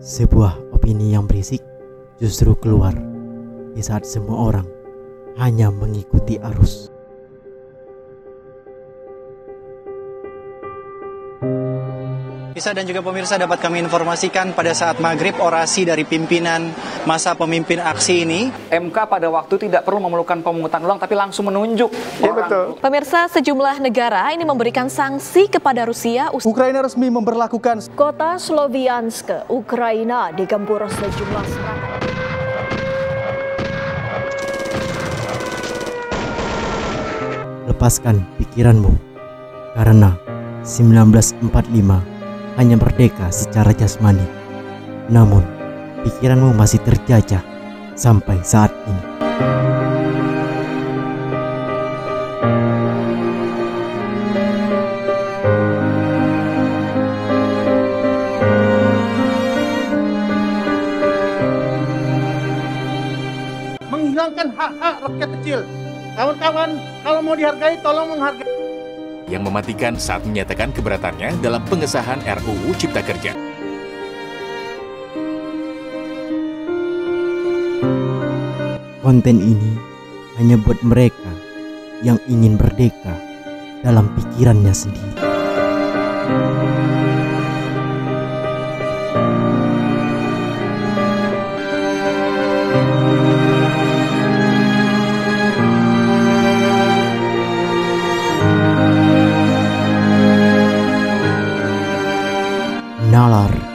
Sebuah opini yang berisik justru keluar di saat semua orang hanya mengikuti arus. Bisa dan juga pemirsa dapat kami informasikan pada saat maghrib orasi dari pimpinan masa pemimpin aksi ini. MK pada waktu tidak perlu memerlukan pemungutan ulang tapi langsung menunjuk. Iya betul. Pemirsa sejumlah negara ini memberikan sanksi kepada Rusia. Ukraina resmi memperlakukan Kota Sloviansk, Ukraina digempur sejumlah serangan. Lepaskan pikiranmu karena 1945 hanya merdeka secara jasmani. Namun, pikiranmu masih terjajah sampai saat ini. menghilangkan hak-hak rakyat kecil. Kawan-kawan, kalau mau dihargai, tolong menghargai. Yang mematikan saat menyatakan keberatannya dalam pengesahan RUU Cipta Kerja. Konten ini hanya buat mereka yang ingin merdeka dalam pikirannya sendiri. நாளார்.